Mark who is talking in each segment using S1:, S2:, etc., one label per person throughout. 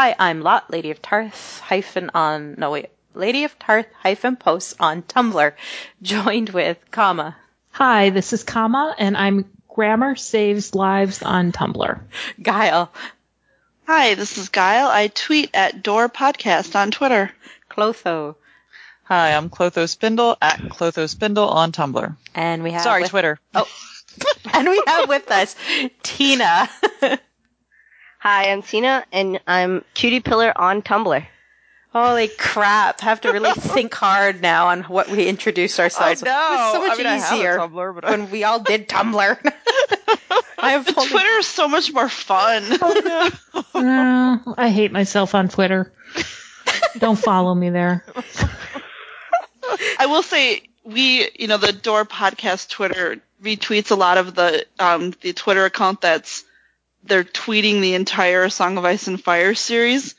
S1: Hi, I'm Lot, Lady of Tarth hyphen on no wait, Lady of Tarth hyphen posts on Tumblr, joined with comma
S2: Hi, this is Kama, and I'm Grammar Saves Lives on Tumblr.
S1: Guile,
S3: Hi, this is Guile. I tweet at Door Podcast on Twitter.
S1: Clotho,
S4: Hi, I'm Clotho Spindle at Clotho Spindle on Tumblr.
S1: and we have
S4: Sorry,
S1: with-
S4: Twitter.
S1: Oh, and we have with us Tina.
S5: Hi, I'm Tina, and I'm Cutie Pillar on Tumblr.
S1: Holy crap! Have to really think hard now on what we introduce ourselves.
S4: Oh, no.
S1: It was so much
S4: I mean, I have a
S1: easier
S4: Tumblr, but I-
S1: when we all did Tumblr. I have only-
S3: Twitter is so much more fun.
S2: Uh, I hate myself on Twitter. Don't follow me there.
S3: I will say we, you know, the Door Podcast Twitter retweets a lot of the um, the Twitter account that's they're tweeting the entire Song of Ice and Fire series,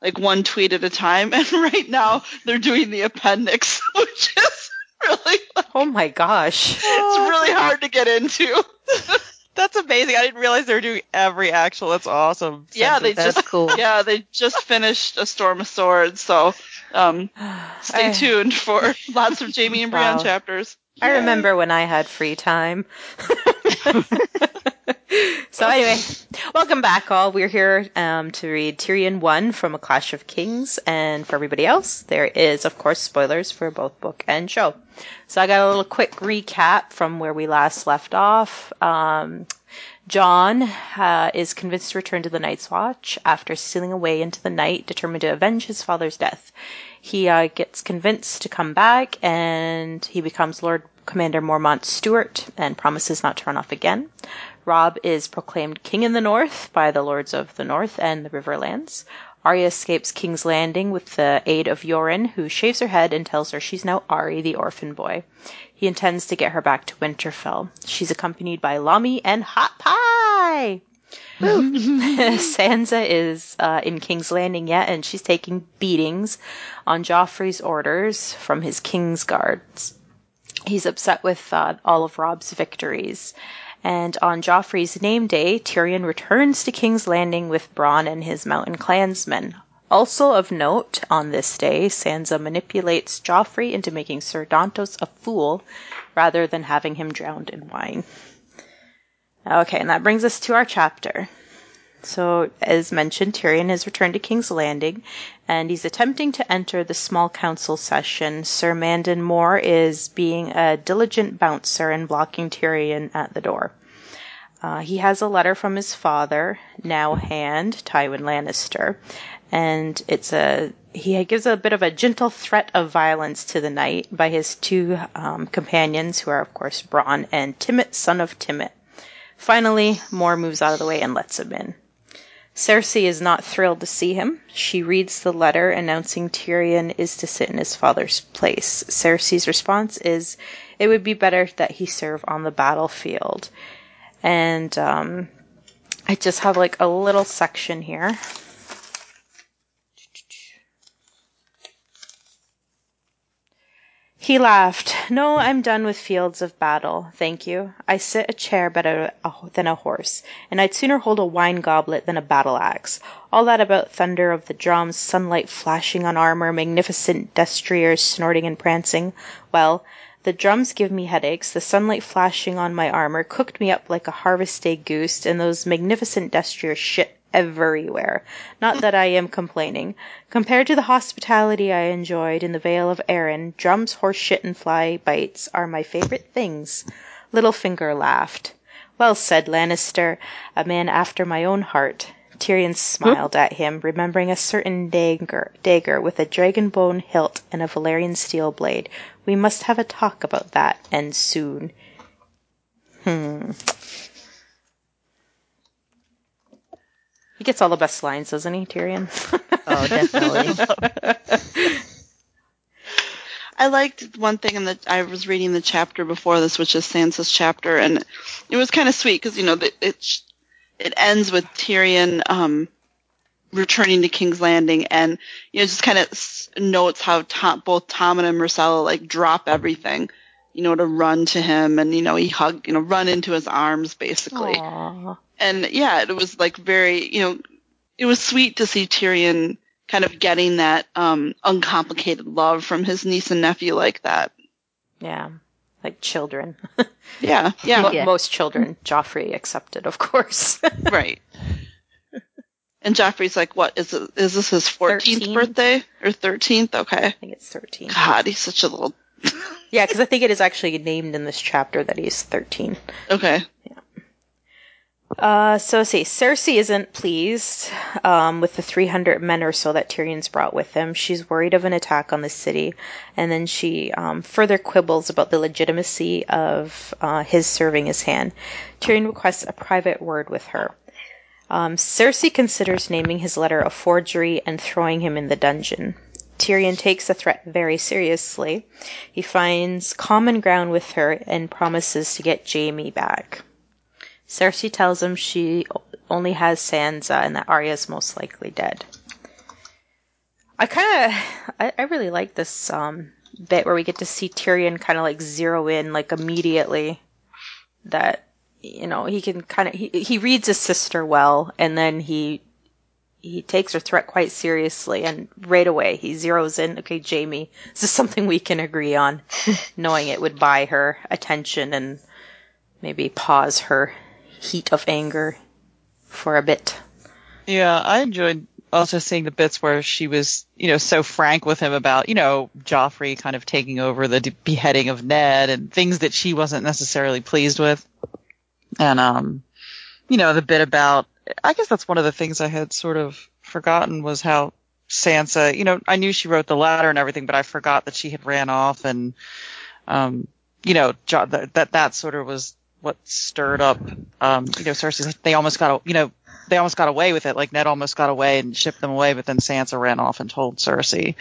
S3: like one tweet at a time. And right now they're doing the appendix, which is really
S1: Oh my gosh!
S3: it's really hard to get into.
S4: That's amazing. I didn't realize they were doing every actual. That's awesome.
S3: Yeah, they
S4: sentence.
S3: just
S5: cool.
S3: Yeah, they just finished A Storm of Swords, so um, stay
S1: I-
S3: tuned for lots of Jaime and Brienne
S1: Wow.
S3: chapters.
S1: I remember when I had free time. so anyway, welcome back, all. We're here um, to read Tyrion one from A Clash of Kings, and for everybody else, there is, of course, spoilers for both book and show. So I got a little quick recap from where we last left off. Um, Jon uh, is convinced to return to the Night's Watch after stealing away into the night, determined to avenge his father's death. He uh, gets convinced to come back, and he becomes Lord Commander Mormont Stewart and promises not to run off again. Robb is proclaimed King in the North by the Lords of the North and the Riverlands. Arya escapes King's Landing with the aid of Yoren, who shaves her head and tells her she's now Ari, the orphan boy. He intends to get her back to Winterfell. She's accompanied by Lommy and Hot Pie. Sansa is uh, in King's Landing yet, and she's taking beatings on Joffrey's orders from his King's guards. He's upset with uh, all of Robb's victories. And on Joffrey's name day, Tyrion returns to King's Landing with Bronn and his mountain clansmen. Also of note, on this day, Sansa manipulates Joffrey into making Sir Dontos a fool rather than having him drowned in wine. Okay, and that brings us to our chapter. So, as mentioned, Tyrion has returned to King's Landing, and he's attempting to enter the small council session. Sir Mandon Moore is being a diligent bouncer and blocking Tyrion at the door. Uh, he has a letter from his father, now hand, Tywin Lannister, and it's a he gives a bit of a gentle threat of violence to the knight by his two um, companions, who are of course Bronn and Timett, son of Timett. Finally, Moore moves out of the way and lets him in. Cersei is not thrilled to see him. She reads the letter announcing Tyrion is to sit in his father's place. Cersei's response is, it would be better that he serve on the battlefield. And um, I just have like a little section here. He laughed. No, I'm done with fields of battle, thank you. I sit a chair better than a horse, and I'd sooner hold a wine goblet than a battle axe. All that about thunder of the drums, sunlight flashing on armor, magnificent destriers snorting and prancing. Well, the drums give me headaches, the sunlight flashing on my armor cooked me up like a harvest day goose, and those magnificent destriers shit everywhere. Not that I am complaining. Compared to the hospitality I enjoyed in the Vale of Arryn, drums, horse shit, and fly bites are my favorite things. Littlefinger laughed. Well said, Lannister, a man after my own heart. Tyrion smiled at him, remembering a certain dagger, dagger with a dragon bone hilt and a Valyrian steel blade. We must have a talk about that, and soon. Hmm. He gets all the best lines, doesn't he, Tyrion?
S5: Oh, definitely.
S3: I liked one thing in the I was reading the chapter before this, which is Sansa's chapter, and it was kind of sweet because you know the- it it ends with Tyrion um, returning to King's Landing, and you know just kind of s- notes how Tom, both Tom and Myrcella like drop everything, you know, to run to him, and you know he hug, you know, run into his arms basically,
S1: Aw.
S3: And yeah, it was like very, you know, it was sweet to see Tyrion kind of getting that um, uncomplicated love from his niece and nephew like that.
S1: Yeah. Like children.
S3: Yeah, yeah,
S1: Mo-
S5: Yeah.
S1: Most children, Joffrey accepted, of course.
S3: right. And Joffrey's like, what is it? Is this his 14th
S1: 13.
S3: birthday or 13th? Okay.
S1: I think it's 13.
S3: God, he's such a little.
S1: Yeah, because I think it is actually named in this chapter that he's 13.
S3: Okay.
S1: Uh, so see. Cersei isn't pleased um, with the 300 men or so that Tyrion's brought with him. She's worried of an attack on the city, and then she um, further quibbles about the legitimacy of uh, his serving his hand. Tyrion requests a private word with her. Um, Cersei considers naming his letter a forgery and throwing him in the dungeon. Tyrion takes the threat very seriously. He finds common ground with her and promises to get Jaime back. Cersei tells him she only has Sansa and that Arya's most likely dead. I kind of, I, I really like this um, bit where we get to see Tyrion kind of like zero in like immediately that you know he can kind of he he reads his sister well and then he he takes her threat quite seriously and right away he zeroes in okay Jaime this is something we can agree on knowing it would buy her attention and maybe pause her heat of anger for a bit.
S4: Yeah, I enjoyed also seeing the bits where she was, you know, so frank with him about, you know, Joffrey kind of taking over the beheading of Ned and things that she wasn't necessarily pleased with. And, um, you know, the bit about, I guess that's one of the things I had sort of forgotten was how Sansa, you know, I knew she wrote the letter and everything, but I forgot that she had ran off and, um, you know, jo- that, that, that sort of was what stirred up, um, you know, Cersei, they almost got, you know, they almost got away with it. Like Ned almost got away and shipped them away, but then Sansa ran off and told Cersei.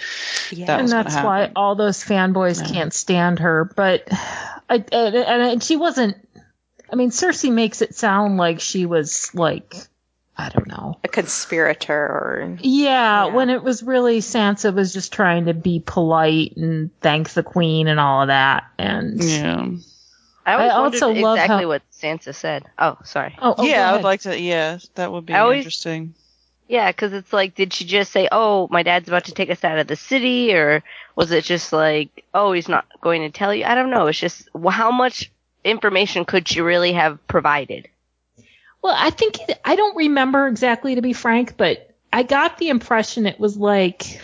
S1: Yeah.
S4: That
S2: and
S4: was
S2: that's why all those fanboys can't stand her. But I, and, and she wasn't. I mean, Cersei makes it sound like she was like, I don't know.
S1: a conspirator or
S2: Yeah,
S1: Yeah.
S2: when it was really Sansa was just trying to be polite and thank the queen and all of that. And
S4: Yeah.
S5: I always
S2: I also love
S5: exactly
S2: how-
S5: what Sansa said. Oh, sorry.
S2: oh, oh,
S4: yeah, I would like to, yeah, that would be
S5: I always-
S4: interesting.
S5: Yeah, because it's like, did she just say, "Oh, my dad's about to take us out of the city," or was it just like, "Oh, he's not going to tell you"? I don't know. It's just well, how much information could she really have provided?
S2: Well, I think it, I don't remember exactly to be frank, but I got the impression it was like,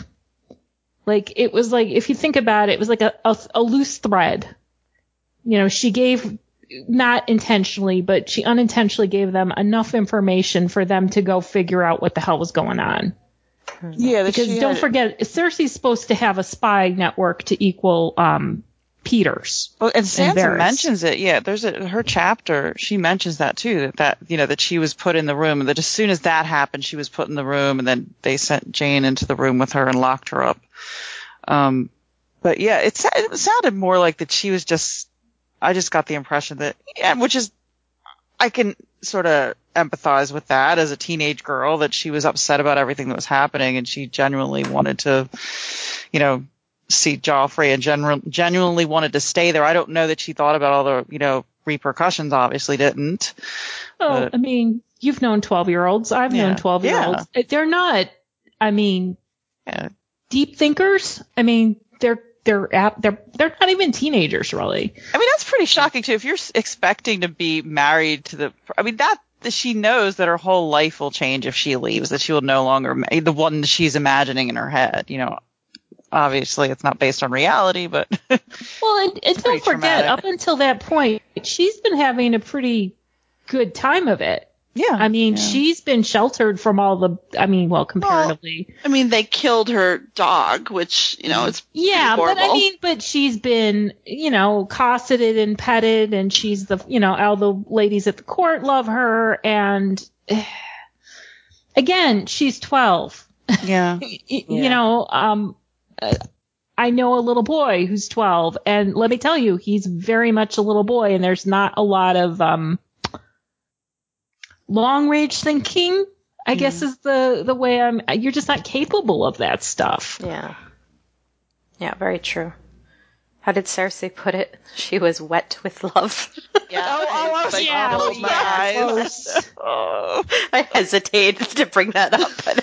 S2: like it was like if you think about it, it was like a, a, a loose thread. You know, she gave not intentionally, but she unintentionally gave them enough information for them to go figure out what the hell was going on.
S4: Yeah,
S2: Because don't
S4: had-
S2: forget, Cersei's supposed to have a spy network to equal um, Petyr's.
S4: Well, and Sansa
S2: Varys.
S4: mentions it. Yeah, there's a her chapter. She mentions that too. That that you know that she was put in the room, and that as soon as that happened, she was put in the room, and then they sent Jeyne into the room with her and locked her up. Um, but yeah, it, it sounded more like that she was just. I just got the impression that, yeah, which is, I can sort of empathize with that as a teenage girl that she was upset about everything that was happening, and she genuinely wanted to, you know, see Joffrey and general, genuinely wanted to stay there. I don't know that she thought about all the, you know, repercussions. Obviously, didn't.
S2: Oh,
S4: But-
S2: I mean, you've known 12 year olds. I've
S4: Yeah.
S2: known 12 year olds. They're not, I mean,
S4: Yeah.
S2: deep thinkers. I mean, they're, they're, at, they're, they're not even teenagers really.
S4: I mean, that's pretty shocking too. If you're expecting to be married to the, I mean, that, that she knows that her whole life will change if she leaves, that she will no longer, the one she's imagining in her head, you know, obviously it's not based on reality, but
S2: Well, and, and don't forget,
S4: traumatic.
S2: up until that point, she's been having a pretty good time of it.
S4: Yeah.
S2: I mean,
S4: yeah.
S2: she's been sheltered from all the, I mean, well, comparatively.
S3: I mean, they killed her dog, which you know it's
S2: Yeah, but I mean, but she's been, you know, cosseted and petted, and she's the, you know, all the ladies at the court love her, and again, she's 12.
S4: Yeah.
S2: Y-
S1: Yeah.
S2: You know, um, uh, I know a little boy who's 12, and let me tell you, he's very much a little boy, and there's not a lot of um, long range thinking. I guess is the the way I'm. You're just not capable of that stuff.
S1: Yeah. Yeah, very true. How did Cersei put it? She was wet with love.
S3: Yeah.
S2: Oh,
S3: it's like
S2: yeah,
S3: rolled my
S2: yeah,
S3: eyes.
S1: oh, I hesitated to bring that up, but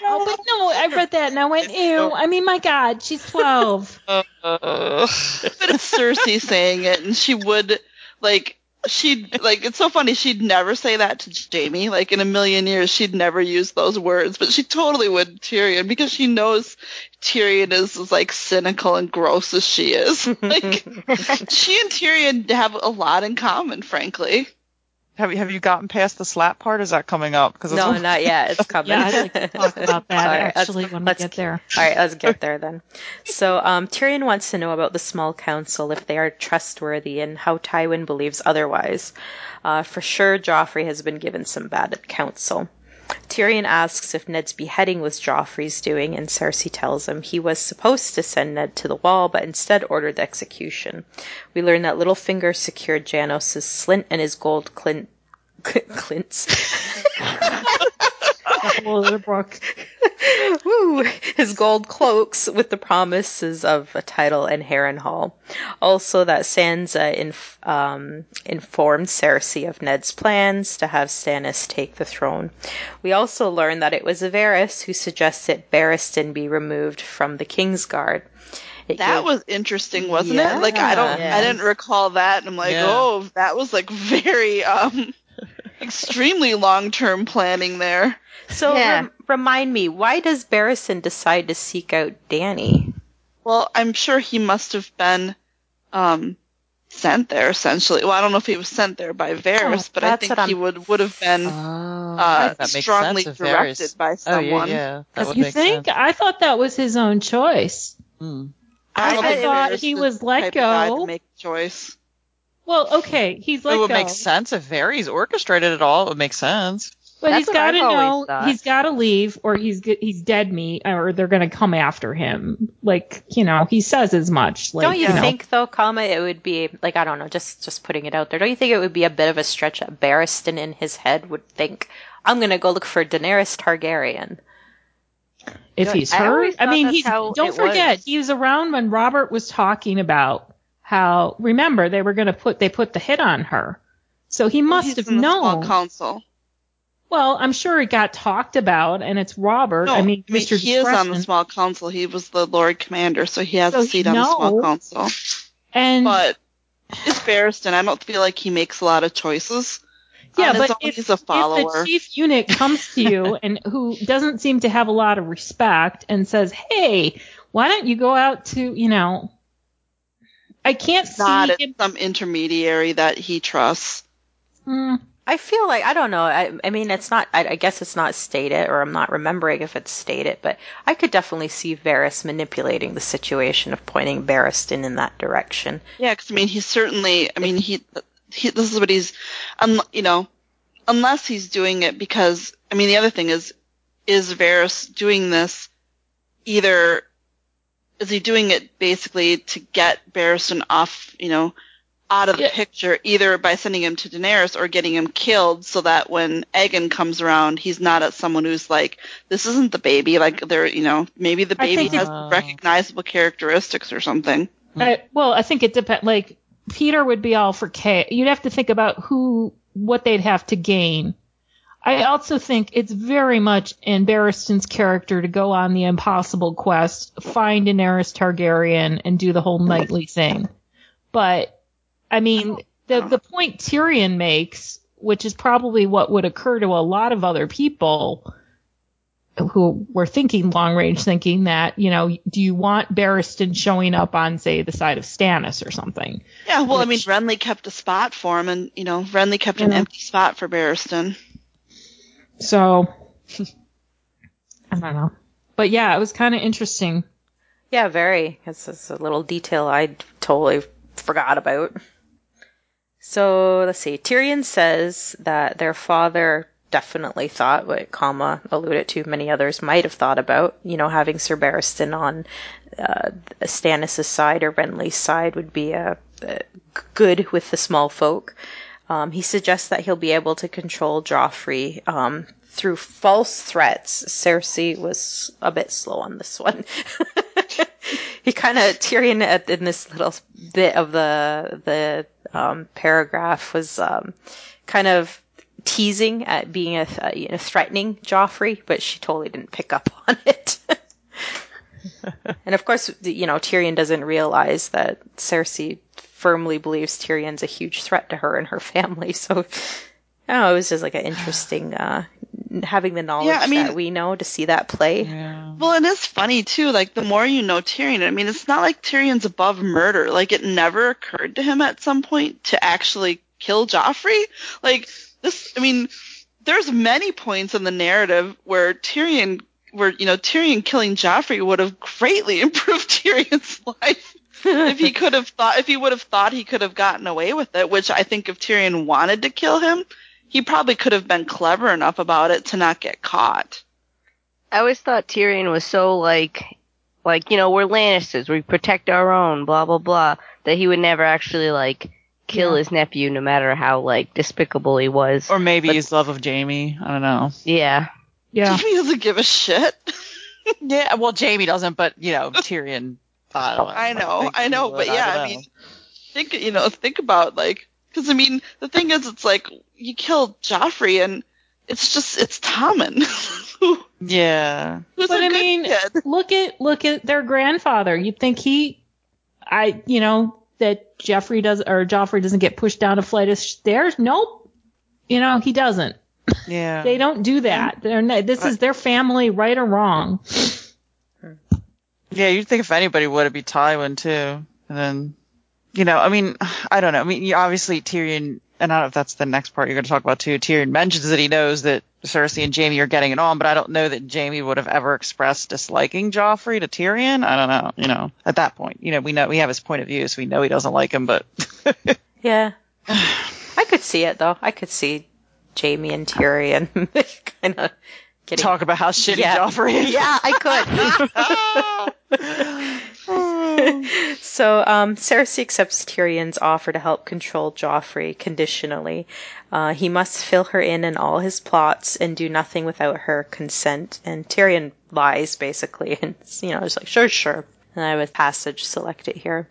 S2: No, but no, I read that and I went, ew. I mean, my God, she's 12.
S4: Uh,
S3: but it's Cersei saying it, and she would like she'd like it's so funny she'd never say that to Jaime. Like in a million years, she'd never use those words, but she totally would Tyrion because she knows Tyrion is as like cynical and gross as she is. Like she and Tyrion have a lot in common, frankly.
S4: Have you have you gotten past the slap part? Is that coming up? Because
S1: no, not yet. It's coming.
S2: Yeah, I'd like to talk about that
S1: All right, let's-
S2: actually when we
S1: let's
S2: get there.
S1: All right, let's get there then. So, um, Tyrion wants to know about the small council, if they are trustworthy, and how Tywin believes otherwise. Uh, for sure, Joffrey has been given some bad counsel. Tyrion asks if Ned's beheading was Joffrey's doing, and Cersei tells him he was supposed to send Ned to the wall, but instead ordered the execution. We learn that Littlefinger secured Janos' Slynt and his gold clint. Clints.
S2: Brook.
S1: Woo! His gold cloaks with the promises of a title and Harrenhal. Also, that Sansa inf- um, informed Cersei of Ned's plans to have Stannis take the throne. We also learn that it was Varys who suggested Barristan be removed from the Kingsguard. It
S3: That
S1: gave-
S3: was interesting, wasn't
S1: Yeah.
S3: it? Like I don't,
S1: Yeah.
S3: I didn't recall that, and I'm like,
S4: Yeah.
S3: oh, that was like very, um, extremely long-term planning there.
S1: so.
S5: Yeah.
S1: rem- remind me, why does Barristan decide to seek out Dany?
S3: Well, I'm sure he must have been, um, sent there essentially. Well, I don't know if he was sent there by Varys,
S1: Oh,
S3: but I think he would would have been
S4: Oh,
S3: uh, strongly directed
S4: Varys-
S3: by
S4: Oh
S3: someone.
S4: yeah, yeah. That would
S2: You
S4: make
S2: think?
S4: sense.
S2: I thought that was his own choice.
S4: Hmm.
S2: I,
S3: don't
S2: I thought he was let
S3: type to
S2: go.
S3: make a choice.
S2: Well, okay, he's let
S4: it would
S2: go.
S4: make sense if Varys orchestrated it all. It would make sense.
S2: But
S5: That's
S2: he's
S5: what
S2: got to know
S5: thought.
S2: he's got to leave, or he's he's dead meat, or they're going to come after him. Like you know, he says as much. Like,
S1: don't you,
S2: know.
S1: think though, Kama, it would be like I don't know, just just putting it out there. Don't you think it would be a bit of a stretch that Barristan in his head would think, "I'm gonna go look for Daenerys Targaryen."
S2: if he's
S5: I
S2: hurt?
S5: always
S2: I mean, he's don't forget
S5: was.
S2: he was around when Robert was talking about how. Remember, they were going to put they put the hit on her, so he must
S3: He's
S2: have
S3: the small
S2: known.
S3: council.
S2: well, I'm sure it got talked about, and it's Robert.
S3: No,
S2: I mean, Mr.
S3: he is on the small council. He was the Lord Commander, so he has
S2: So
S3: a seat on the small council.
S2: and
S3: But it's Barristan. I don't feel like he makes a lot of choices.
S2: Yeah,
S3: um,
S2: but if,
S3: he's a
S2: if
S3: follower.
S2: the chief eunuch comes to you and who doesn't seem to have a lot of respect and says, "Hey, why don't you go out to you know?" I can't
S3: not
S2: see him.
S3: some intermediary that he trusts.
S2: Hmm.
S1: I feel like I don't know. I, I mean, it's not. I, I guess it's not stated, or I'm not remembering if it's stated. But I could definitely see Varys manipulating the situation of pointing Barristan in that direction.
S3: Yeah, because I mean, he's certainly. I mean, he, he. This is what he's. Un, you know, unless he's doing it because. I mean, the other thing is, is Varys doing this? Either is he doing it basically to get Barristan off? You know, out of the
S2: Yeah.
S3: picture, either by sending him to Daenerys or getting him killed, so that when Aegon comes around, he's not at someone who's like, "This isn't the baby." Like, they're, you know, maybe the baby
S2: think it-
S3: has
S4: Oh.
S3: recognizable characteristics or something.
S2: I, well, I think it depends. Like Petyr would be all for K. You'd have to think about who, what they'd have to gain. I also think it's very much in Barristan's character to go on the impossible quest, find Daenerys Targaryen, and do the whole knightly thing. But I mean, the the point Tyrion makes, which is probably what would occur to a lot of other people who were thinking long range, thinking that you know, do you want Barristan showing up on, say, the side of Stannis or something?
S3: Yeah, well, I mean, Renly kept a spot for him, and you know, Renly kept an empty spot for Barristan.
S2: So I don't know, but yeah, it was kind of interesting.
S1: Yeah, very. It's, it's a little detail I totally forgot about. So let's see. Tyrion says that their father definitely thought, what Kama alluded to, many others might have thought about, you know, having Sir Barristan on uh, Stannis' side or Renly's side would be a, a good with the small folk. Um, he suggests that he'll be able to control Joffrey um, through false threats. Cersei was a bit slow on this one. he kind of Tyrion in this little bit of the the um, paragraph was um, kind of teasing at being a, a you know threatening Joffrey, but she totally didn't pick up on it. and of course, you know Tyrion doesn't realize that Cersei firmly believes Tyrion's a huge threat to her and her family. So, I don't know, it was just like an interesting uh, having the knowledge
S3: Yeah, I mean-
S1: that we know to see that play.
S4: Yeah.
S3: Well, and it's funny too. Like the more you know Tyrion, I mean, it's not like Tyrion's above murder. Like it never occurred to him at some point to actually kill Joffrey. Like this, I mean, there's many points in the narrative where Tyrion, where you know Tyrion killing Joffrey would have greatly improved Tyrion's life. If he could have thought, if he would have thought he could have gotten away with it, which I think if Tyrion wanted to kill him, he probably could have been clever enough about it to not get caught.
S5: I always thought Tyrion was so like, like you know, we're Lannisters, we protect our own, blah blah blah, that he would never actually like kill his nephew, no matter how like despicable he was.
S4: Or maybe
S5: But-
S4: his love of Jaime. I don't know.
S5: yeah,
S2: Yeah.
S3: He doesn't give a shit.
S4: Yeah, well, Jaime doesn't, but you know, Tyrion. I, don't
S3: I know, I know,
S4: would,
S3: but yeah,
S4: don't
S3: I
S4: know.
S3: mean, think you know, think about like, because I mean, the thing is, it's like you kill Joffrey, and it's just it's Tommen,
S4: yeah,
S3: who's
S2: But
S3: a
S2: I
S3: good
S2: mean,
S3: kid.
S2: look at look at their grandfather. You'd think he, I, you know, that Jeffrey does or Joffrey doesn't get pushed down a flight of stairs. Nope. You know, he doesn't.
S4: yeah.
S2: They don't do that. They're not, this is their family, right or wrong.
S4: Yeah, you'd think if anybody would, it'd be Tywin too. And then, you know, I mean, I don't know. I mean, obviously Tyrion, and I don't know if that's the next part you're going to talk about too. Tyrion mentions that he knows that Cersei and Jaime are getting it on, but I don't know that Jaime would have ever expressed disliking Joffrey to Tyrion. I don't know. You know, at that point, you know, we know we have his point of view, so we know he doesn't like him, but
S1: Yeah. I could see it though. I could see Jaime and Tyrion kind of getting.
S4: talk about how shitty
S1: Yeah.
S4: Joffrey is.
S1: Yeah, I could. so um, Cersei accepts Tyrion's offer to help control Joffrey conditionally. Uh, he must fill her in on all his plots and do nothing without her consent. And Tyrion lies basically, and you know, just like sure, sure. And I a passage selected here.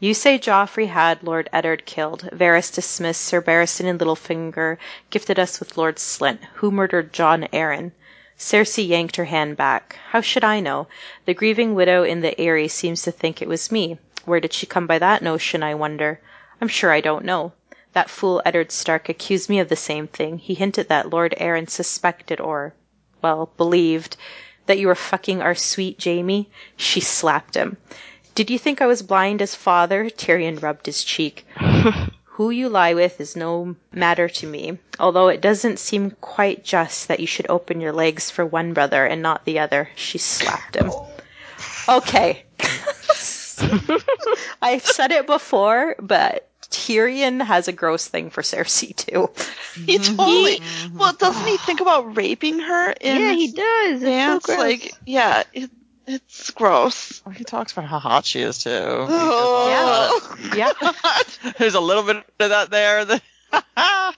S1: You say Joffrey had Lord Eddard killed. Varys dismissed Sir Barristan and Littlefinger, gifted us with Lord Slynt, who murdered Jon Arryn. Cersei yanked her hand back. How should I know? The grieving widow in the Eyrie seems to think it was me. Where did she come by that notion, I wonder? I'm sure I don't know. That fool Eddard Stark accused me of the same thing. He hinted that Lord Arryn suspected or, well, believed that you were fucking our sweet Jaime. She slapped him. Did you think I was blind as father? Tyrion rubbed his cheek. Who you lie with is no matter to me, although it doesn't seem quite just that you should open your legs for one brother and not the other. She slapped him. Okay. I've said it before, but Tyrion has a gross thing for Cersei too.
S3: He mm-hmm. totally. Well, doesn't he think about raping her in
S5: yeah, he does. It's so gross.
S3: like, yeah, it's gross.
S4: Oh, he talks about how hot she is too.
S3: Oh.
S1: Yeah.
S4: There's a little bit of that there. that-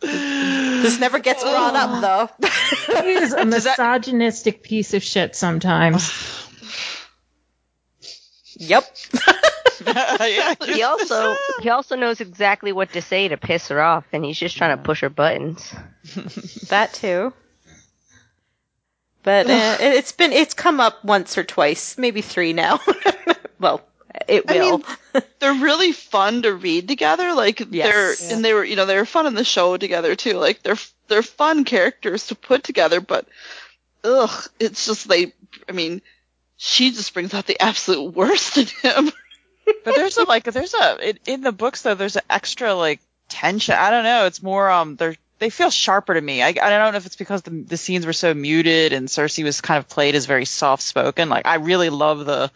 S1: This never gets brought up though.
S2: He is a misogynistic piece of shit sometimes.
S1: yep.
S4: yeah,
S5: he also he also knows exactly what to say to piss her off, and he's just trying to push her buttons.
S1: That too. But uh, it's been it's come up once or twice, maybe three now. well, it
S3: I
S1: will.
S3: mean, they're really fun to read together. Like
S1: Yes.
S3: they're and they were you know they were fun in the show together too. Like they're they're fun characters to put together, but ugh, it's just they. I mean, she just brings out the absolute worst in him.
S4: but there's a like there's a in, in the books though there's an extra like tension. I don't know. It's more um they're they feel sharper to me. I, I don't know if it's because the the scenes were so muted and Cersei was kind of played as very soft spoken. Like I really love the.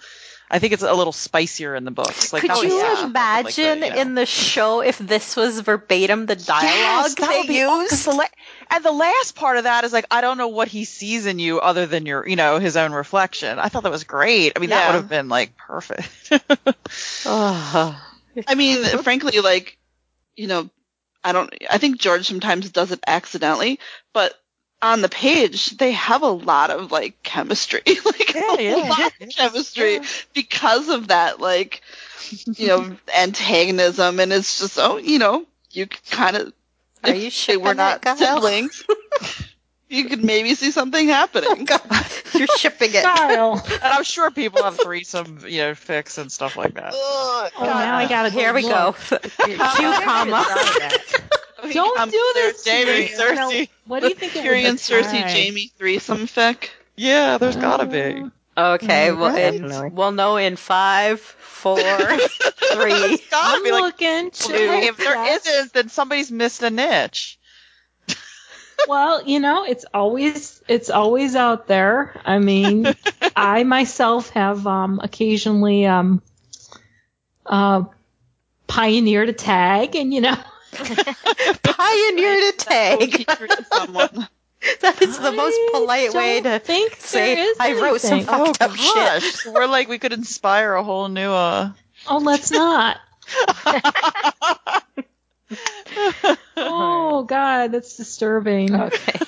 S4: I think it's a little spicier in the books. Like
S1: Could
S4: not
S1: you
S4: like that, but, like,
S1: imagine
S4: the, you know.
S1: in the show if this was verbatim the dialogue
S4: Yes,
S1: they
S4: would be- 'cause
S1: used?
S4: the la- And the last part of that is like, I don't know what he sees in you other than your, you know, his own reflection. I thought that was great. I mean, that would have been like perfect.
S1: Oh.
S3: I mean, frankly, like, you know, I don't, I think George sometimes does it accidentally, but on the page, they have a lot of, like, chemistry. like,
S4: Yeah,
S3: a
S4: yeah,
S3: lot
S4: yeah.
S3: of chemistry because of that, like, you know, antagonism. And it's just, oh, you know, you kind of,
S1: Are you
S3: if
S1: we're
S3: were
S1: that,
S3: not
S1: Kyle?
S3: siblings, you could maybe see something happening.
S1: You're shipping it.
S2: Kyle.
S4: and I'm sure people have threesome, you know, fix and stuff like that.
S3: Ugh,
S2: Oh, now I gotta
S1: Here we go. Cue Kama.
S2: Don't
S3: I'm
S2: do this,
S4: Jaime,
S2: Jaime.
S4: Cersei.
S2: What do you think it
S3: Tyrion,
S2: would
S3: Cersei,
S2: tag?
S3: Jaime threesome fic.
S4: Yeah, there's gotta be.
S1: Okay,
S2: Mm,
S1: well, it,
S5: definitely.
S1: we'll know in five, four, three.
S2: I'm
S4: be like,
S2: looking.
S1: two.
S4: if there isn't, then somebody's missed a niche.
S2: Well, you know, it's always it's always out there. I mean, I myself have um occasionally um uh pioneered a tag and you know
S1: pioneered a tag.
S3: Secret someone.
S1: That is the most polite way to
S2: think
S1: say
S2: there is
S1: I wrote some
S2: anything.
S1: fucked
S4: oh
S1: up
S4: gosh,
S1: shit.
S4: So we're like we could inspire a whole new uh.
S2: Oh, let's not. Oh God, that's disturbing.
S1: Okay.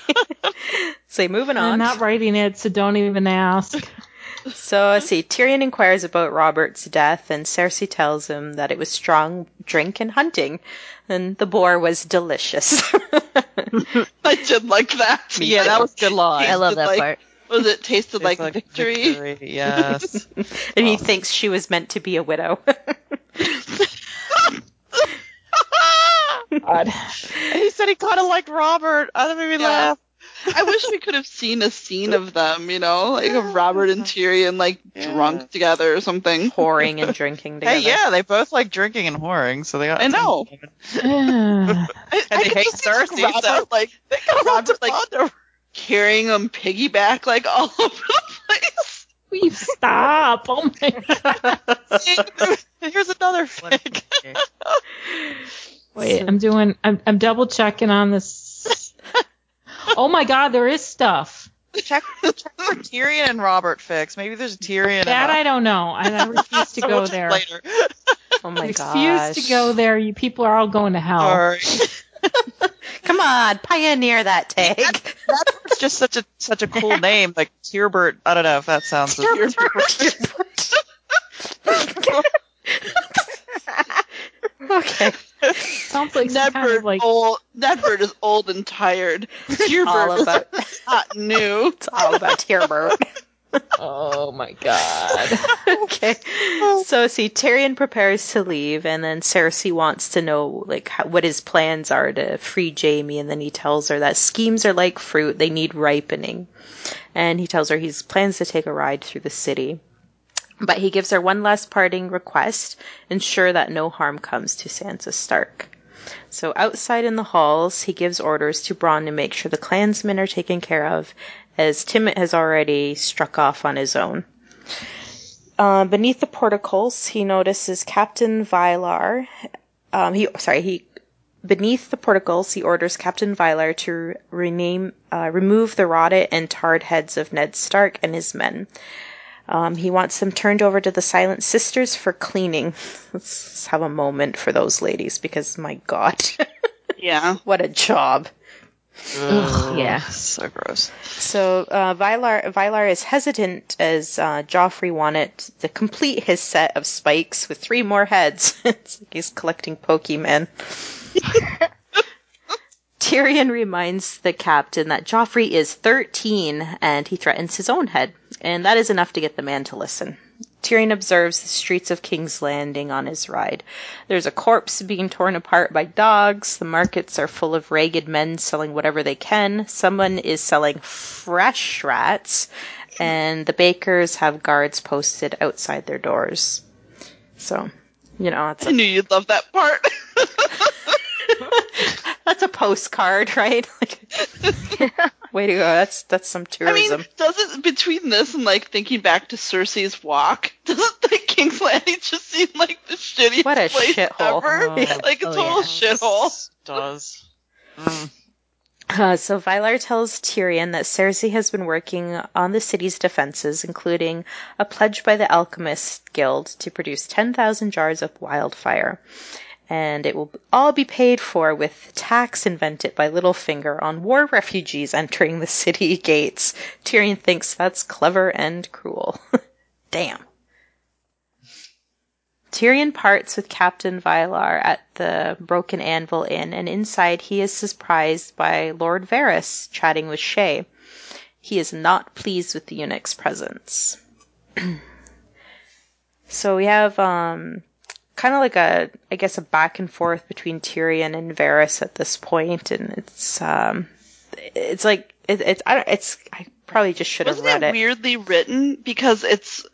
S1: so moving on.
S2: I'm not writing it, so don't even ask.
S1: So let's see. Tyrion inquires about Robert's death, and Cersei tells him that it was strong drink and hunting, and the boar was delicious.
S3: I did like that.
S4: yeah, that was good line.
S5: I love that
S3: like-
S5: part.
S3: Was it tasted
S4: It's
S3: like, victory?
S4: victory, Yes.
S1: and he thinks she was meant to be a widow.
S2: God.
S4: He said he kind of liked Robert. Oh, that made me
S3: Yeah.
S4: laugh.
S3: I wish we could have seen a scene of them, you know, like of Robert and Tyrion like
S4: Yeah.
S3: drunk together or something.
S1: Whoring and drinking together.
S4: Hey, yeah, they both like drinking and whoring, so they got.
S3: I know.
S2: Ugh.
S3: I,
S4: And
S3: I
S4: they
S3: could
S4: hate
S3: just like,
S4: Cersei,
S3: Robert
S4: so-
S3: like
S4: They got
S3: Robert,
S4: like,
S3: like- carrying them piggyback like all over the place.
S2: We stop? Oh my God.
S4: Here's another fic.
S2: Wait, I'm doing. I'm, I'm double checking on this. Oh my God, there is stuff.
S4: check, check for Tyrion and Robert fix. Maybe there's a Tyrion.
S2: That I don't know. I, I refuse to
S4: So
S2: go
S4: we'll
S2: there.
S4: Later.
S1: Oh my
S2: god.
S1: refuse
S2: to go there. You people are all going to hell.
S4: All right.
S1: Come on, pioneer that tag.
S4: That's just such a such a cool name, like Tierbert. I don't know if that sounds.
S1: okay.
S2: Sounds like kind of like
S3: old is old and tired.
S1: All
S3: is
S1: about
S3: and new.
S1: it's all about Tierbert.
S2: Oh my god.
S1: okay. So see, Tyrion prepares to leave, and then Cersei wants to know like how, what his plans are to free Jaime, and then he tells her that schemes are like fruit; they need ripening. And he tells her he plans to take a ride through the city. But he gives her one last parting request, ensure that no harm comes to Sansa Stark. So outside in the halls, he gives orders to Bronn to make sure the clansmen are taken care of, as Timett has already struck off on his own. Uh, beneath the porticles, he notices Captain Vylarr. Um, he sorry he beneath the porticles he orders Captain Vylarr to rename uh, remove the rotted and tarred heads of Ned Stark and his men. Um, he wants them turned over to the Silent Sisters for cleaning. Let's, let's have a moment for those ladies because my God,
S3: Yeah.
S1: what a job.
S4: Ugh,
S5: yeah.
S4: So gross.
S1: So uh, Vylarr Vylarr is hesitant as uh, Joffrey wanted to complete his set of spikes with three more heads. it's like he's collecting Pokemon. Tyrion reminds the captain that Joffrey is 13 and he threatens his own head, and that is enough to get the man to listen. Tyrion observes the streets of King's Landing on his ride. There's a corpse being torn apart by dogs. The markets are full of ragged men selling whatever they can. Someone is selling fresh rats, and the bakers have guards posted outside their doors. So, you know, it's
S3: I
S1: a,
S3: knew you'd love that part.
S1: that's a postcard, right? Way to go! That's that's some
S3: I mean,
S1: tourism.
S3: doesn't between this and like thinking back to Cersei's walk, doesn't like King's Landing just seem like the shittiest
S1: What a
S3: place
S1: shithole.
S3: ever?
S4: Oh,
S3: like a
S5: oh,
S3: total
S5: yeah.
S3: shithole.
S4: Does. Mm.
S1: Uh, so Vylarr tells Tyrion that Cersei has been working on the city's defenses, including a pledge by the Alchemist Guild to produce 10,000 jars of wildfire. And it will all be paid for with tax invented by Littlefinger on war refugees entering the city gates. Tyrion thinks that's clever and cruel. Damn. Tyrion parts with Captain Vylarr at the Broken Anvil Inn, and inside he is surprised by Lord Varys chatting with Shae. He is not pleased with the eunuch's presence. so we have um, kind of like a, I guess, a back and forth between Tyrion and Varys at this point, and it's um, it's like it, it's I don't, it's I probably just should have
S3: Wasn't
S1: read
S3: it
S1: it.
S3: weirdly written because it's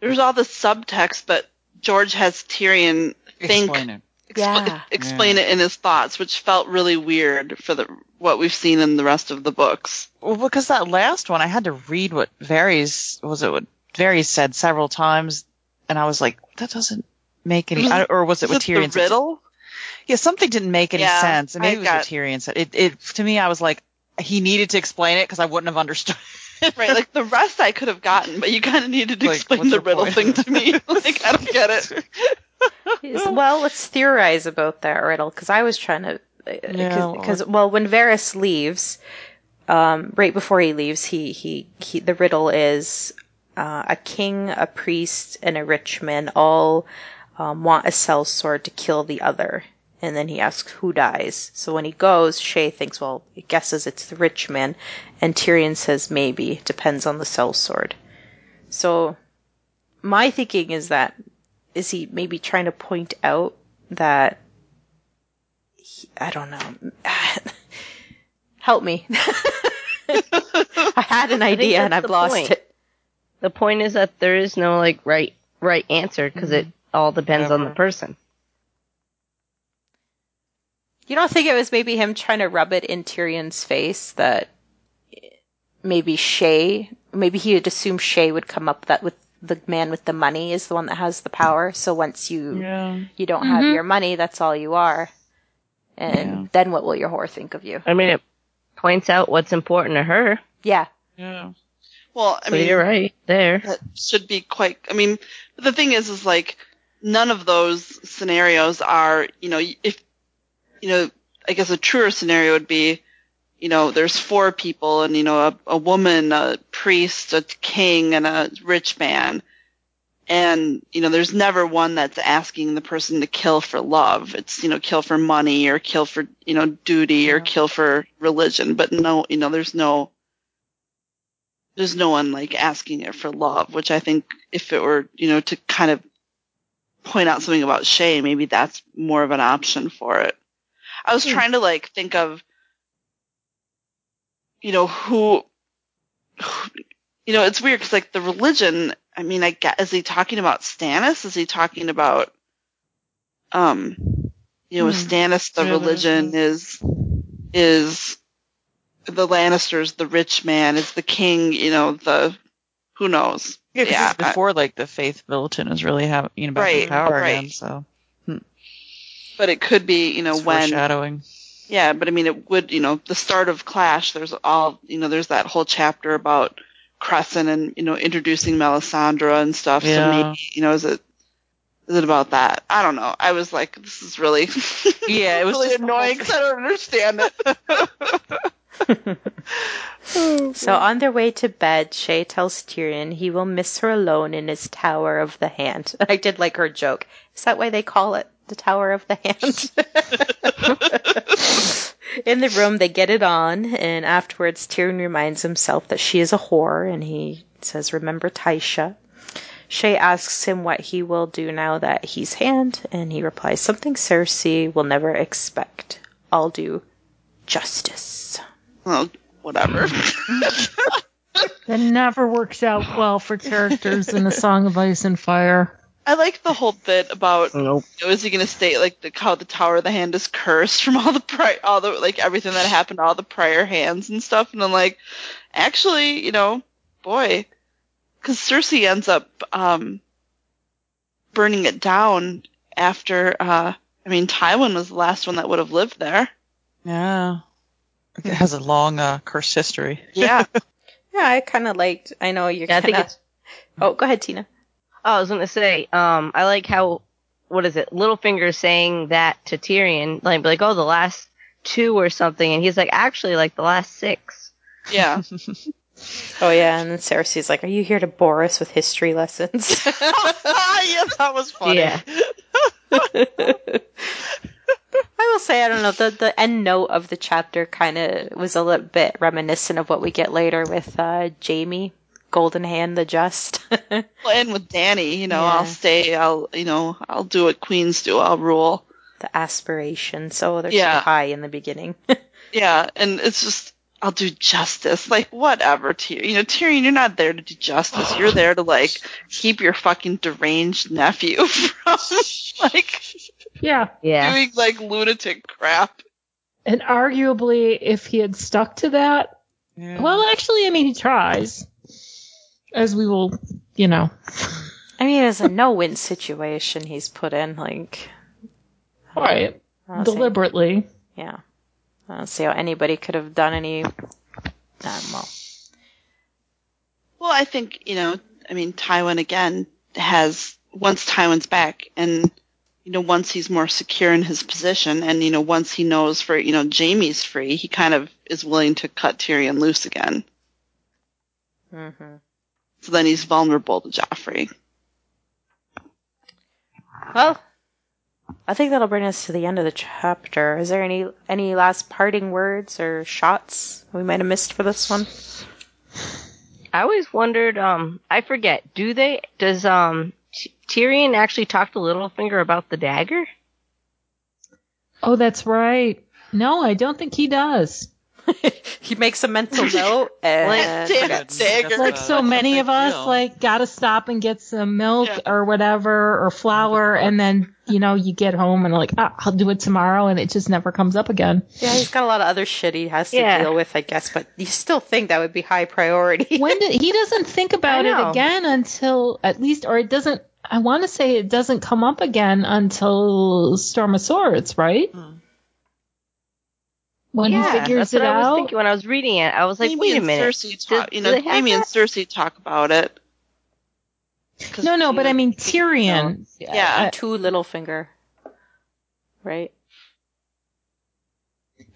S3: there's all the subtext, but George has Tyrion think
S4: Explain it.
S3: expl-
S1: Yeah.
S3: explain it in his thoughts, which felt really weird for the what we've seen in the rest of the books.
S4: Well, because that last one, I had to read what Varys was it what Varys said several times, and I was like, that doesn't make any. I- or was it
S3: Was
S4: what
S3: it
S4: Tyrion
S3: the
S4: said?
S3: riddle?
S4: Yeah, something didn't make any
S3: Yeah,
S4: sense. And maybe
S3: I
S4: it was
S3: got-
S4: what Tyrion said. It, it to me, I was like, he needed to explain it because I wouldn't have understood.
S3: Right, like the rest I could have gotten, but you kind of needed to
S4: Like,
S3: explain the
S4: the
S3: riddle
S4: point?
S3: thing to me. like I don't get it.
S1: well, let's theorize about that riddle because I was trying to.
S4: Yeah,
S1: Because well, when Varys leaves, um, right before he leaves, he he, he the riddle is uh, a king, a priest, and a rich man all um, want a sellsword to kill the other. And then he asks who dies. So when he goes, Shae thinks, well, he guesses it's the rich man, and Tyrion says maybe depends on the sellsword. So my thinking is that is he maybe trying to point out that he, I don't know. Help me. I had an idea and I've lost
S5: point.
S1: it.
S5: The point is that there is no like right right answer because it all depends on the person.
S1: You don't think it was maybe him trying to rub it in Tyrion's face that maybe Shae, maybe he had assumed Shae would come up that with the man with the money is the one that has the power. So once you
S4: Yeah.
S1: you don't have
S2: Mhm.
S1: your money, that's all you are. And
S4: Yeah.
S1: then what will your whore think of you?
S5: I mean, it points out what's important to her.
S1: Yeah.
S4: Yeah.
S3: Well, I
S5: So
S3: mean,
S5: you're right there.
S3: that should be quite. I mean, the thing is, is like none of those scenarios are. You know, if you know, I guess a truer scenario would be, you know, there's four people, and you know, a, a woman, a priest, a king, and a rich man. And, you know, there's never one that's asking the person to kill for love. It's, you know, kill for money or kill for, you know, duty or
S4: Yeah.
S3: kill for religion. But no, you know, there's no, there's no one like asking it for love, which I think if it were, you know, to kind of point out something about Shae, maybe that's more of an option for it. I was
S1: Hmm.
S3: trying to like think of, you know, who, who you know, it's weird because like the religion, I mean, I get, is he talking about Stannis? Is he talking about, um, you know,
S4: Hmm.
S3: Stannis the
S4: Yeah,
S3: religion is, is the Lannisters the rich man? Is the king, you know, the, who knows?
S4: Yeah,
S3: Yeah,
S4: before like the faith militant is really having you know
S3: Right,
S4: power
S3: right.
S4: again. So hmm.
S3: But it could be, you know,
S4: it's
S3: when,
S4: foreshadowing.
S3: yeah, but I mean, it would, you know, the start of Clash, there's all, you know, there's that whole chapter about Cressen and, you know, introducing Melisandre and stuff. So
S4: Yeah.
S3: maybe, you know, is it, is it about that? I don't know. I was like, this is really,
S4: Yeah, it was
S3: really annoying because I don't understand it.
S1: So on their way to bed, Shae tells Tyrion he will miss her alone in his Tower of the Hand. I did like her joke. Is that why they call it the Tower of the Hand? in the room, they get it on, and afterwards, Tyrion reminds himself that she is a whore, and he says, "Remember Tysha." Shae asks him what he will do now that he's hand, and he replies, "Something Cersei will never expect. I'll do justice."
S3: Well, whatever.
S2: That never works out well for characters in A Song of Ice and Fire.
S3: I like the whole bit about
S5: Nope.
S3: you know, is he going to state like the, how the Tower of the Hand is cursed from all the pri- all the like everything that happened, all the prior hands and stuff? And I'm like, actually, you know, boy, because Cersei ends up um, burning it down after. Uh, I mean, Tywin was the last one that would have lived there.
S4: Yeah. It has a long uh, cursed history.
S3: Yeah.
S1: Yeah, I kind of liked. I know you're.
S5: Yeah, I think
S1: kinda-
S5: it's.
S1: Oh, go ahead, Tina.
S5: Oh, I was gonna say, um, I like how what is it? Littlefinger saying that to Tyrion, like like oh the last two or something, and he's like actually like the last six.
S3: Yeah.
S1: Oh yeah, and then Cersei's like, "Are you here to bore us with history lessons?"
S4: yeah, that was funny.
S5: Yeah.
S1: I will say, I don't know, the, the end note of the chapter kind of was a little bit reminiscent of what we get later with uh, Jaime, Golden Hand the Just.
S3: Well, and with Dany, you know,
S1: Yeah.
S3: I'll stay. I'll, you know, I'll do what queens do. I'll rule.
S1: the aspiration. So they're
S3: Yeah.
S1: so high in the beginning.
S3: Yeah, and it's just I'll do justice. Like whatever, Tyrion. You you know, Tyrion, you're not there to do justice. You're there to like keep your fucking deranged nephew from like
S2: Yeah.
S5: Yeah.
S3: doing like lunatic crap.
S2: And arguably, if he had stuck to that,
S4: Yeah.
S2: well, actually, I mean, he tries. As we will, you know.
S1: I mean, it's a no-win situation he's put in. Like,
S2: Right.
S1: I don't see-
S2: Deliberately.
S1: yeah, I don't see how anybody could have done any. Um, well,
S3: Well, I think you know. I mean, Tywin again has once Tywin's back, and you know, once he's more secure in his position, and you know, once he knows for you know Jaime's free, he kind of is willing to cut Tyrion loose again.
S1: mhm.
S3: So then he's vulnerable to Joffrey.
S1: well, I think that'll bring us to the end of the chapter. Is there any any last parting words or shots we might have missed for this one?
S5: I always wondered. Um, I forget. Do they? Does um T- Tyrion actually talk to Littlefinger about the dagger?
S2: Oh, that's right. No, I don't think he does.
S1: he makes a mental note and
S5: Like,
S3: damn
S1: forgets.
S3: it, dagger.
S2: Like so many of us,
S4: deal.
S2: like, gotta stop and get some milk
S3: Yeah.
S2: or whatever, or flour, and then, you know, you get home and like, ah, I'll do it tomorrow, and it just never comes up again.
S1: Yeah, he's got a lot of other shit he has to
S5: Yeah.
S1: deal with, I guess, but you still think that would be high priority.
S2: when did, he doesn't think about it again until at least, or it doesn't. I want to say it doesn't come up again until Storm of Swords, right?
S4: Hmm.
S2: When
S5: yeah,
S2: he figures
S5: that's what
S2: it
S5: I was
S2: out.
S5: thinking when I was reading it. I was like,
S3: Jaime
S5: wait a minute.
S3: Cersei talk,
S5: Do-
S3: you know,
S5: they have
S3: Jaime and? Cersei talk about it.
S2: No, no, but
S3: know,
S2: I mean
S3: you know,
S2: Tyrion.
S3: Yeah.
S2: Uh,
S1: to Littlefinger. Right?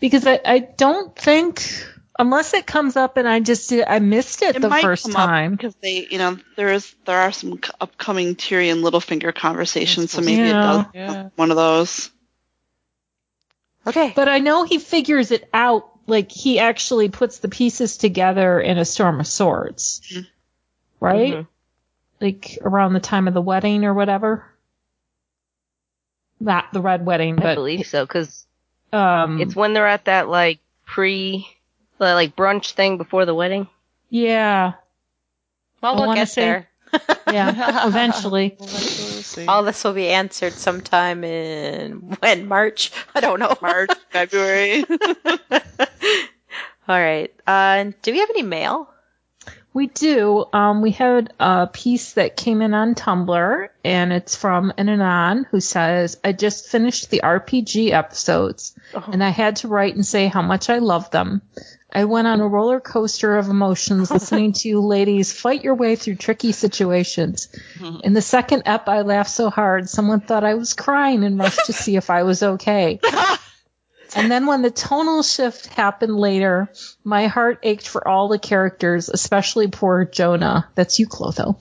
S2: because I, I don't think unless it comes up and I just I missed it,
S3: It
S2: the
S3: might
S2: first
S3: come
S2: time.
S3: because they, you know, there is there are some c- upcoming Tyrion Littlefinger conversations, so maybe
S2: Yeah.
S3: it does
S4: Yeah.
S3: one of those.
S1: Okay.
S2: But I know he figures it out. Like he actually puts the pieces together in a Storm of Swords,
S3: Mhm.
S2: right?
S5: Mhm.
S2: Like around the time of the wedding or whatever. Not the red wedding,
S5: I
S2: but
S5: believe so because
S2: um,
S5: it's when they're at that like pre, the, like brunch thing before the wedding.
S2: yeah,
S1: well, we'll
S2: wanna
S1: get
S2: say-
S1: there.
S2: yeah. eventually,
S4: We'll.
S1: All this will be answered sometime in when March. I don't know.
S3: March, February.
S1: All right. Uh, do we have any mail?
S2: We do. Um, we had a piece that came in on Tumblr, and it's from an Anon who says, I just finished the RPG episodes, and I had to write and say how much I love them. I went on a roller coaster of emotions listening to you ladies fight your way through tricky situations. In the second ep, I laughed so hard, someone thought I was crying and rushed to see if I was okay. And then when the tonal shift happened later, my heart ached for all the characters, especially poor Jonah. That's you, Clotho.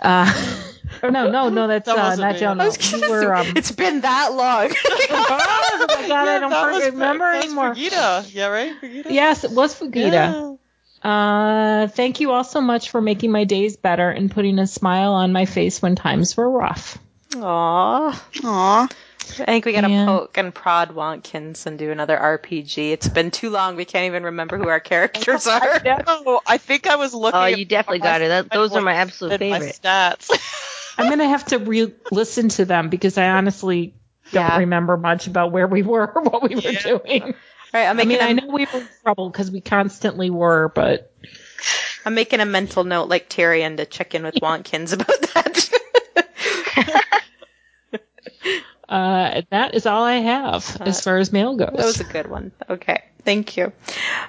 S2: Uh, or no, no, no, that's
S4: That
S2: uh,
S4: wasn't
S2: not
S4: me.
S2: Jonah.
S1: I was
S2: You
S1: gonna
S2: were, um,
S1: it's been that long.
S2: oh my god, I don't
S4: that was-
S2: remember
S4: that was
S2: anymore.
S4: Fugita. Yeah, right? Fugita?
S2: Yes, it was Fugita. Uh, thank you all so much for making my days better and putting a smile on my face when times were rough.
S1: Aw.
S3: Aw.
S1: I think we gotta
S2: Yeah.
S1: poke and prod Watkins and do another RPG. It's been too long. We can't even remember who our characters are.
S4: No, I think I was looking.
S5: Oh,
S4: at
S5: you definitely got it. That, those are my
S4: my
S5: absolute
S4: my
S5: favorite.
S4: stats.
S2: I'm gonna have to re-listen to them because I honestly don't
S1: Yeah.
S2: remember much about where we were or what we were
S4: Yeah.
S2: doing.
S1: All right, I'm
S2: I mean,
S1: a,
S2: I know we were in trouble because we constantly were, but
S1: I'm making a mental note like Tyrion to check in with Watkins about that.
S2: Uh, that is all I have as far as mail goes.
S1: That was a good one. Okay. Thank you.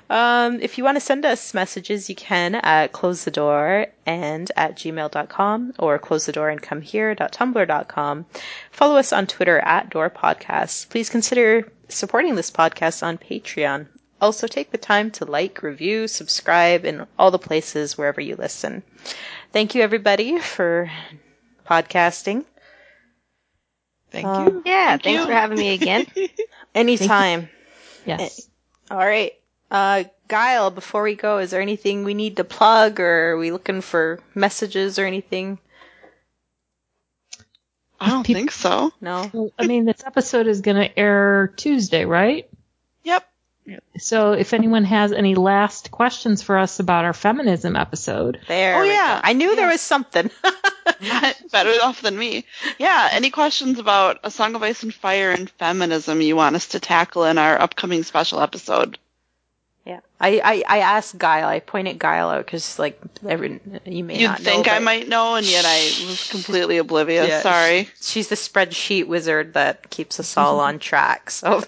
S1: Um, if you want to send us messages, you can at close the door and at gmail.com or close the door and come here.tumblr.com. Follow us on Twitter at door podcasts. Please consider supporting this podcast on Patreon. Also take the time to like, review, subscribe in all the places wherever you listen. Thank you everybody for podcasting.
S4: Thank
S1: Uh,
S4: you.
S5: Yeah, thanks
S3: you.
S5: for having me again.
S1: Anytime.
S2: yes.
S1: All right. Uh, Guile, before we go, is there anything we need to plug or are we looking for messages or anything?
S3: I don't think so.
S1: No?
S2: I mean, this episode is going to air Tuesday, right?
S3: Yep.
S2: So if anyone has any last questions for us about our feminism episode,
S1: There.
S3: Oh, yeah.
S1: go. I knew there was something.
S3: Better off than me. Yeah. Any questions about A Song of Ice and Fire and feminism you want us to tackle in our upcoming special episode?
S1: yeah. I, I, I asked Guile. I pointed Guile out because, like, every, you may
S3: You'd
S1: not
S3: think
S1: know,
S3: I might know, and yet I was completely oblivious.
S1: Yeah.
S3: Sorry.
S1: She's the spreadsheet wizard that keeps us all on track. So,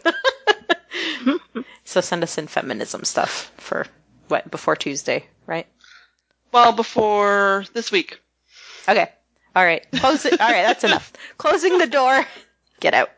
S1: so send us in feminism stuff for what before Tuesday, right?
S3: Well, before this week.
S1: Okay. All right. Close it. All right. That's enough. Closing the door. Get out.